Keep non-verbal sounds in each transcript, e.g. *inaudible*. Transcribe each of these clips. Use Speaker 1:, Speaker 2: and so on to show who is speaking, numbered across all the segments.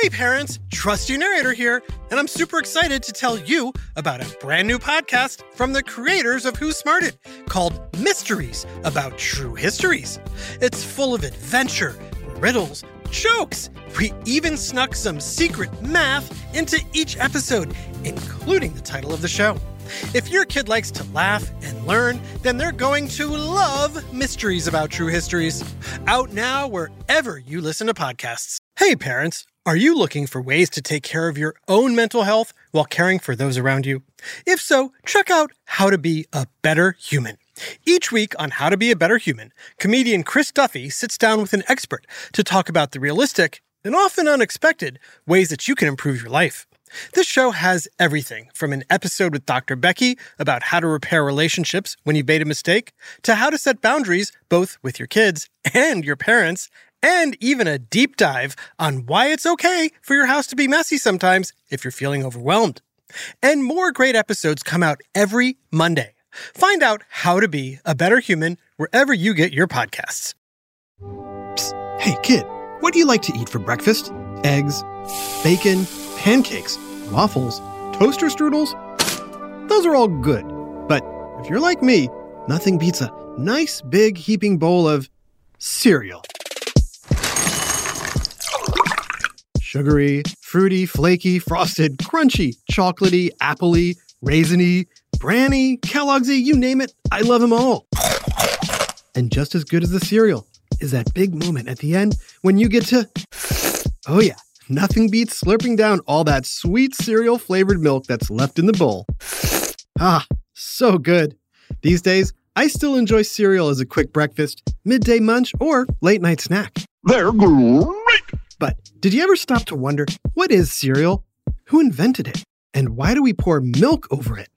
Speaker 1: Hey parents, Trusty Narrator here, and I'm super excited to tell you about a brand new podcast from the creators of Who Smarted called Mysteries About True Histories. It's full of adventure, riddles, jokes. We even snuck some secret math into each episode, including the title of the show. If your kid likes to laugh and learn, then they're going to love Mysteries About True Histories. Out now wherever you listen to podcasts. Hey, parents, are you looking for ways to take care of your own mental health while caring for those around you? If so, check out How to Be a Better Human. Each week on How to Be a Better Human, comedian Chris Duffy sits down with an expert to talk about the realistic and often unexpected ways that you can improve your life. This show has everything from an episode with Dr. Becky about how to repair relationships when you made a mistake, to how to set boundaries both with your kids and your parents, and even a deep dive on why it's okay for your house to be messy sometimes if you're feeling overwhelmed. And more great episodes come out every Monday. Find out how to be a better human wherever you get your podcasts. Psst. Hey, kid, what do you like to eat for breakfast? Eggs, bacon, pancakes, waffles, toaster strudels? Those are all good. But if you're like me, nothing beats a nice big heaping bowl of cereal. Sugary, fruity, flaky, frosted, crunchy, chocolatey, appley, raisiny, branny, Kellogg'sy, you name it, I love them all. And just as good as the cereal is that big moment at the end when you get to. Oh, yeah, nothing beats slurping down all that sweet cereal flavored milk that's left in the bowl. Ah, so good. These days, I still enjoy cereal as a quick breakfast, midday munch, or late night snack.
Speaker 2: They're great.
Speaker 1: But did you ever stop to wonder what is cereal? Who invented it? And why do we pour milk over it?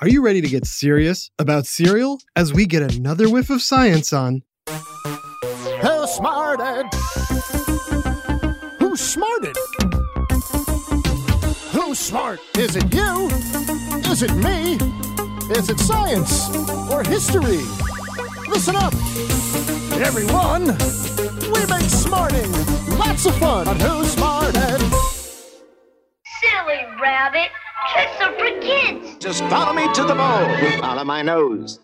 Speaker 1: Are you ready to get serious about cereal as we get another whiff of science on
Speaker 2: Who smarted? Who smarted? Who's smart? Is it you? Is it me? Is it science or history? Listen up, everyone. We make smarting lots of fun on Who Smarted.
Speaker 3: Silly rabbit. Tricks are for kids.
Speaker 4: Just follow me to the bowl. Follow my nose.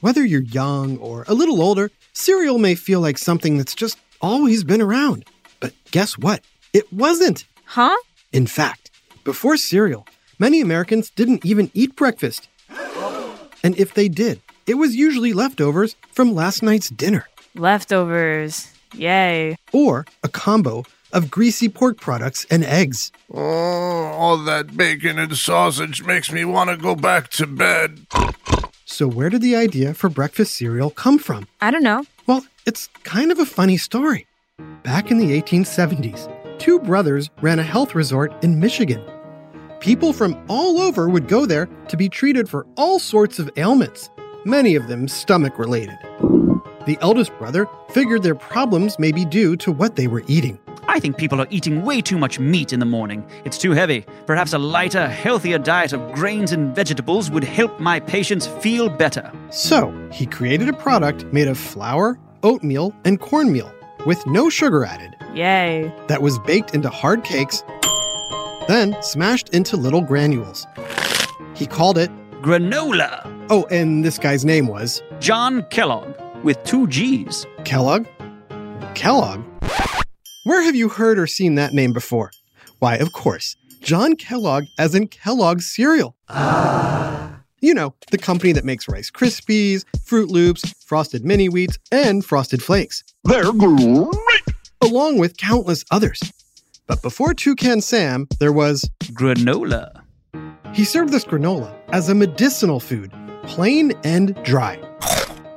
Speaker 1: Whether you're young or a little older, cereal may feel like something that's just always been around. But guess what? It wasn't.
Speaker 5: Huh?
Speaker 1: In fact, before cereal, many Americans didn't even eat breakfast. And if they did, it was usually leftovers from last night's dinner
Speaker 5: Leftovers. Yay.
Speaker 1: or a combo of greasy pork products and eggs.
Speaker 6: Oh, all that bacon and sausage makes me want to go back to bed.
Speaker 1: So, where did the idea for breakfast cereal come from?
Speaker 5: I don't know.
Speaker 1: Well, it's kind of a funny story. Back in the 1870s, two brothers ran a health resort in Michigan. People from all over would go there to be treated for all sorts of ailments, many of them stomach related. The eldest brother figured their problems may be due to what they were eating.
Speaker 7: I think people are eating way too much meat in the morning. It's too heavy. Perhaps a lighter, healthier diet of grains and vegetables would help my patients feel better.
Speaker 1: So, he created a product made of flour, oatmeal, and cornmeal with no sugar added
Speaker 5: Yay.
Speaker 1: that was baked into hard cakes, then smashed into little granules. He called it,
Speaker 7: Granola.
Speaker 1: Oh, and this guy's name was
Speaker 7: John Kellogg with two G's.
Speaker 1: Kellogg? Kellogg? Where have you heard or seen that name before? Why, of course, John Kellogg as in Kellogg's cereal. Ah. You know, the company that makes Rice Krispies, Froot Loops, Frosted Mini Wheats, and Frosted Flakes,
Speaker 2: They're great.
Speaker 1: along with countless others. But before Toucan Sam, there was
Speaker 7: Granola.
Speaker 1: He served this granola as a medicinal food, plain and dry.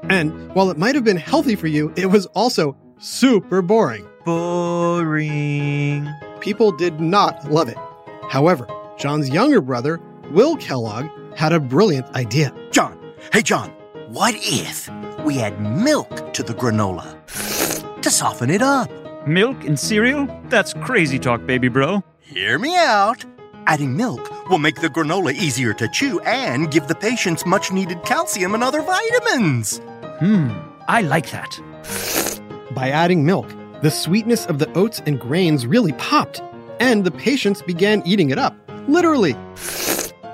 Speaker 1: And while it might have been healthy for you, it was also super boring.
Speaker 8: Boring.
Speaker 1: People did not love it. However, John's younger brother, Will Kellogg, had a brilliant idea.
Speaker 8: John, hey John, what if we add milk to the granola to soften it up?
Speaker 7: Milk and cereal? That's crazy talk, baby bro.
Speaker 8: Hear me out. Adding milk will make the granola easier to chew and give the patients much needed calcium and other vitamins.
Speaker 7: Hmm, I like that.
Speaker 1: By adding milk, The sweetness of the oats and grains really popped, and the patients began eating it up. Literally.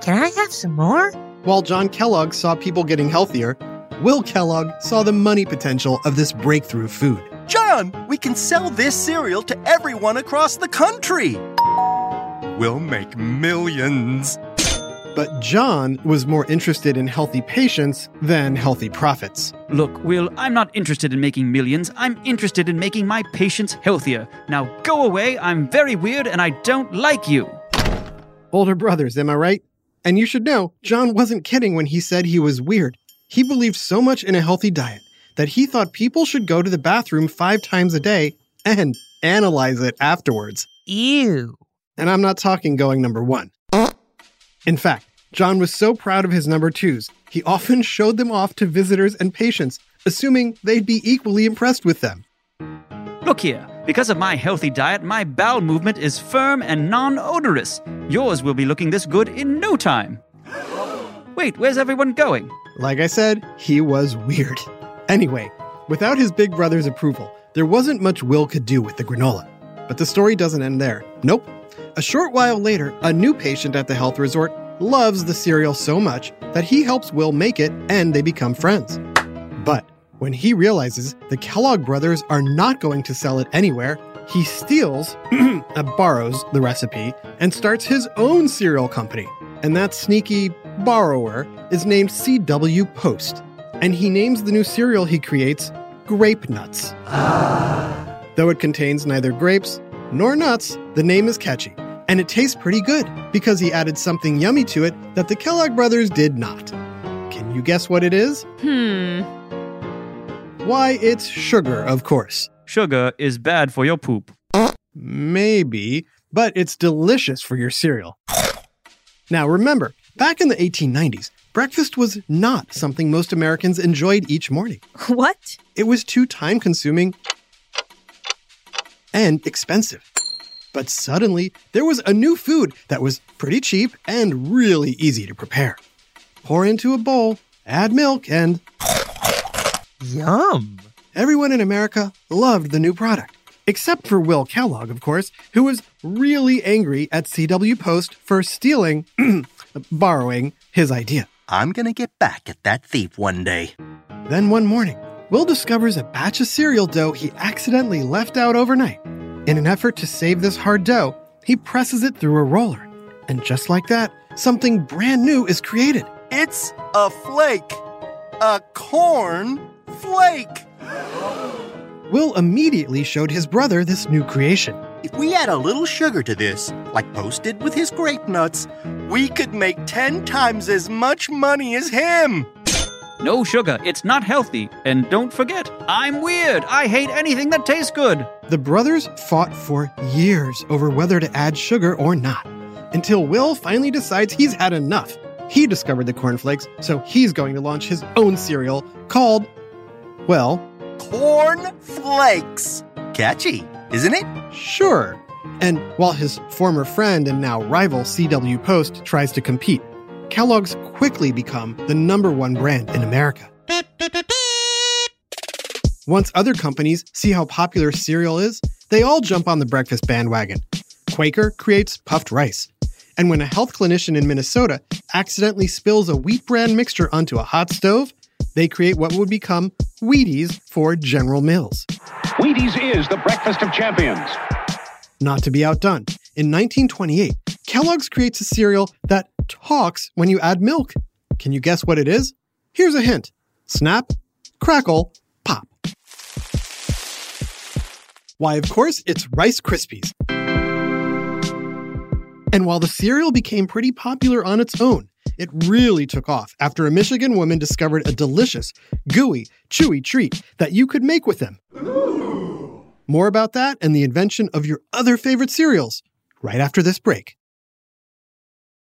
Speaker 9: Can I have some more?
Speaker 1: While John Kellogg saw people getting healthier, Will Kellogg saw the money potential of this breakthrough food.
Speaker 8: John, we can sell this cereal to everyone across the country. We'll make millions.
Speaker 1: But John was more interested in healthy patients than healthy profits.
Speaker 7: Look, Will, I'm not interested in making millions. I'm interested in making my patients healthier. Now go away. I'm very weird and I don't like you.
Speaker 1: Older brothers, am I right? And you should know, John wasn't kidding when he said he was weird. He believed so much in a healthy diet that he thought people should go to the bathroom five times a day and analyze it afterwards.
Speaker 9: Ew.
Speaker 1: And I'm not talking going number one. In fact, John was so proud of his number twos, he often showed them off to visitors and patients, assuming they'd be equally impressed with them.
Speaker 7: Look here. Because of my healthy diet, my bowel movement is firm and non odorous. Yours will be looking this good in no time. Wait, where's everyone going?
Speaker 1: Like I said, he was weird. Anyway, without his big brother's approval, there wasn't much Will could do with the granola. But the story doesn't end there. Nope. A short while later, a new patient at the health resort loves the cereal so much that he helps Will make it and they become friends. But when he realizes the Kellogg brothers are not going to sell it anywhere, he steals, *clears throat* uh, borrows the recipe, and starts his own cereal company. And that sneaky borrower is named C.W. Post. And he names the new cereal he creates Grape Nuts. Though it contains neither grapes nor nuts, the name is catchy. And it tastes pretty good because he added something yummy to it that the Kellogg brothers did not. Can you guess what it is?
Speaker 5: Hmm.
Speaker 1: Why, it's sugar, of course.
Speaker 7: Sugar is bad for your poop.
Speaker 1: Maybe, but it's delicious for your cereal. Now remember, back in the 1890s, breakfast was not something most Americans enjoyed each morning. *laughs*
Speaker 5: What?
Speaker 1: It was too time consuming and expensive. But suddenly, there was a new food that was pretty cheap and really easy to prepare. Pour into a bowl, add milk, and
Speaker 9: Yum.
Speaker 1: everyone in America loved the new product. Except for Will Kellogg, of course, who was really angry at CW Post for stealing, *clears throat* borrowing, his idea.
Speaker 8: I'm gonna get back at that thief one day.
Speaker 1: Then one morning, Will discovers a batch of cereal dough he accidentally left out overnight. In an effort to save this hard dough, he presses it through a roller. And just like that, something brand new is created.
Speaker 8: It's a flake. A corn flake.
Speaker 1: Will immediately showed his brother this new creation.
Speaker 8: If we add a little sugar to this, like Post did with his grape nuts, we could make 10 times as much money as him.
Speaker 7: No sugar, it's not healthy. And don't forget, I'm weird. I hate anything that tastes good.
Speaker 1: The brothers fought for years over whether to add sugar or not, until Will finally decides he's had enough. He discovered the cornflakes, so he's going to launch his own cereal called, well,
Speaker 8: Corn flakes. Catchy, isn't it?
Speaker 1: Sure. And while his former friend and now rival CW Post tries to compete, Kellogg's quickly become the number one brand in America. Once other companies see how popular cereal is, they all jump on the breakfast bandwagon. Quaker creates puffed rice. And when a health clinician in Minnesota accidentally spills a wheat bran mixture onto a hot stove, they create what would become Wheaties for General Mills.
Speaker 10: Wheaties is the breakfast of champions.
Speaker 1: Not to be outdone, in 1928, Kellogg's creates a cereal that talks when you add milk. Can you guess what it is? Here's a hint snap, crackle, pop. Why, of course, it's Rice Krispies. And while the cereal became pretty popular on its own, it really took off after a Michigan woman discovered a delicious, gooey, chewy treat that you could make with them. More about that and the invention of your other favorite cereals right after this break.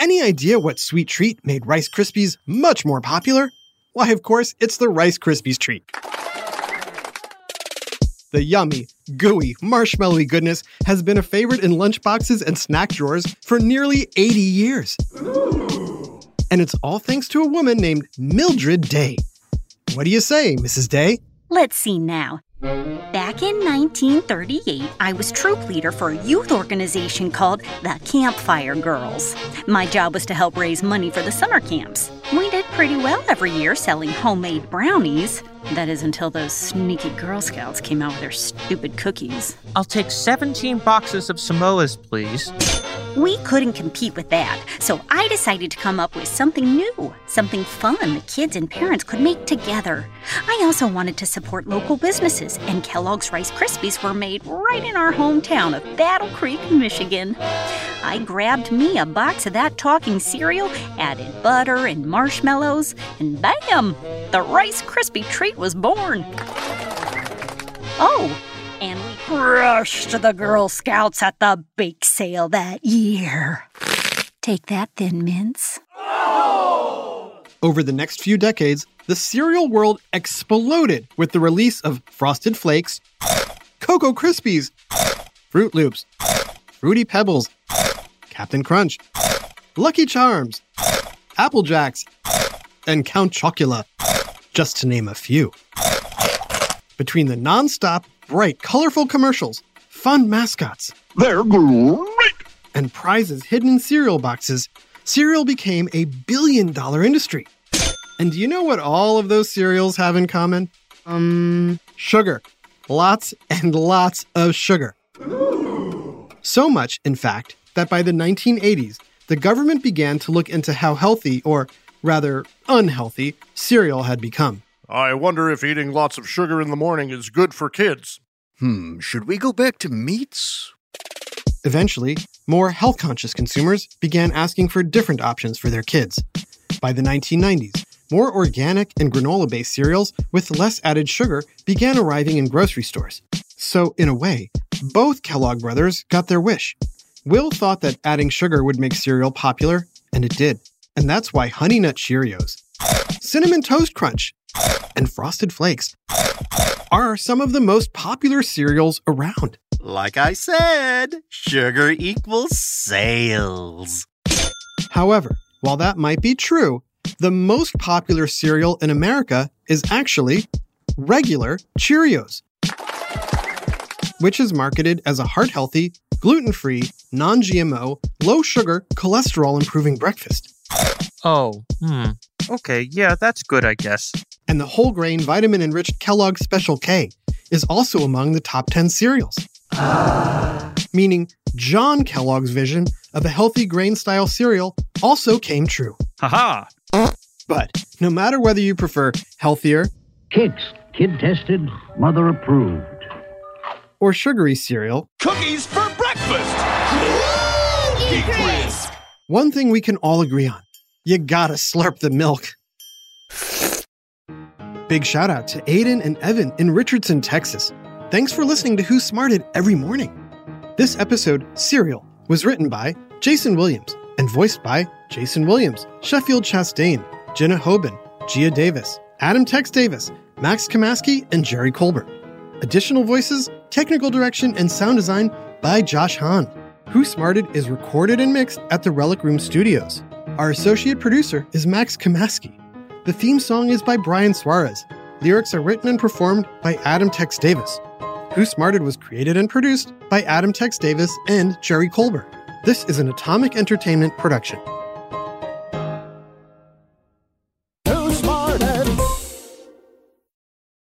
Speaker 1: any idea what sweet treat made Rice Krispies much more popular? Why, of course, it's the Rice Krispies treat. The yummy, gooey, marshmallowy goodness has been a favorite in lunchboxes and snack drawers for nearly 80 years. And it's all thanks to a woman named Mildred Day. What do you say, Mrs. Day?
Speaker 11: Let's see now. Back in 1938, I was troop leader for a youth organization called the Campfire Girls. My job was to help raise money for the summer camps. We did pretty well every year selling homemade brownies. That is until those sneaky Girl Scouts came out with their stupid cookies.
Speaker 9: I'll take 17 boxes of Samoas, please.
Speaker 11: We couldn't compete with that, so I decided to come up with something new, something fun the kids and parents could make together. I also wanted to support local businesses, and Kellogg's Rice Krispies were made right in our hometown of Battle Creek, Michigan. I grabbed me a box of that talking cereal, added butter and marshmallows, and bam! The Rice Krispie treat was born. Oh, and we crushed the Girl Scouts at the bake sale that year. Take that, Thin Mints.
Speaker 1: Over the next few decades, the cereal world exploded with the release of Frosted Flakes, Cocoa Krispies, Froot Loops, Fruity Pebbles, Captain Crunch, Lucky Charms, Apple Jacks, and Count Chocula, just to name a few. Between the non-stop, bright, colorful commercials, fun mascots,
Speaker 2: They're great.
Speaker 1: and prizes hidden in cereal boxes, cereal became a billion dollar industry. And do you know what all of those cereals have in common? Um, sugar. lots and lots of sugar. So much, in fact, that by the 1980s, the government began to look into how healthy, or rather unhealthy, cereal had become.
Speaker 6: I wonder if eating lots of sugar in the morning is good for kids.
Speaker 12: Hmm, should we go back to meats?
Speaker 1: Eventually, more health conscious consumers began asking for different options for their kids. By the 1990s, more organic and granola based cereals with less added sugar began arriving in grocery stores. So, in a way, both Kellogg brothers got their wish. Will thought that adding sugar would make cereal popular, and it did. And that's why Honey Nut Cheerios, Cinnamon Toast Crunch, and Frosted Flakes are some of the most popular cereals around.
Speaker 8: Like I said, sugar equals sales.
Speaker 1: However, while that might be true, the most popular cereal in America is actually regular Cheerios, which is marketed as a heart healthy, gluten free, non GMO, low sugar, cholesterol improving breakfast.
Speaker 9: Oh, hmm. Okay, yeah, that's good, I guess.
Speaker 1: And the whole grain vitamin enriched Kellogg Special K is also among the top 10 cereals. Meaning, John Kellogg's vision of a healthy grain style cereal also came true.
Speaker 7: Haha!
Speaker 1: But no matter whether you prefer healthier,
Speaker 13: Kix, kid tested, mother approved,
Speaker 1: or sugary cereal,
Speaker 14: Cookies for breakfast! Cookie Crisp!
Speaker 1: one thing we can all agree on you gotta slurp the milk. Big shout out to Aiden and Evan in Richardson, Texas. Thanks for listening to Who Smarted every morning. This episode, Cereal, was written by Jason Williams and voiced by Jason Williams, Sheffield Chastain, Jenna Hoban, Gia Davis, Adam Tex Davis, Max Kamaski, and Jerry Colbert. Additional voices, technical direction, and sound design by Josh Hahn. Who Smarted is recorded and mixed at the Relic Room Studios. Our associate producer is Max Kamaski. The theme song is by Brian Suarez. Lyrics are written and performed by Adam Tex Davis. Who Smarted was created and produced by Adam Tex Davis and Jerry Colbert. This is an Atomic Entertainment production.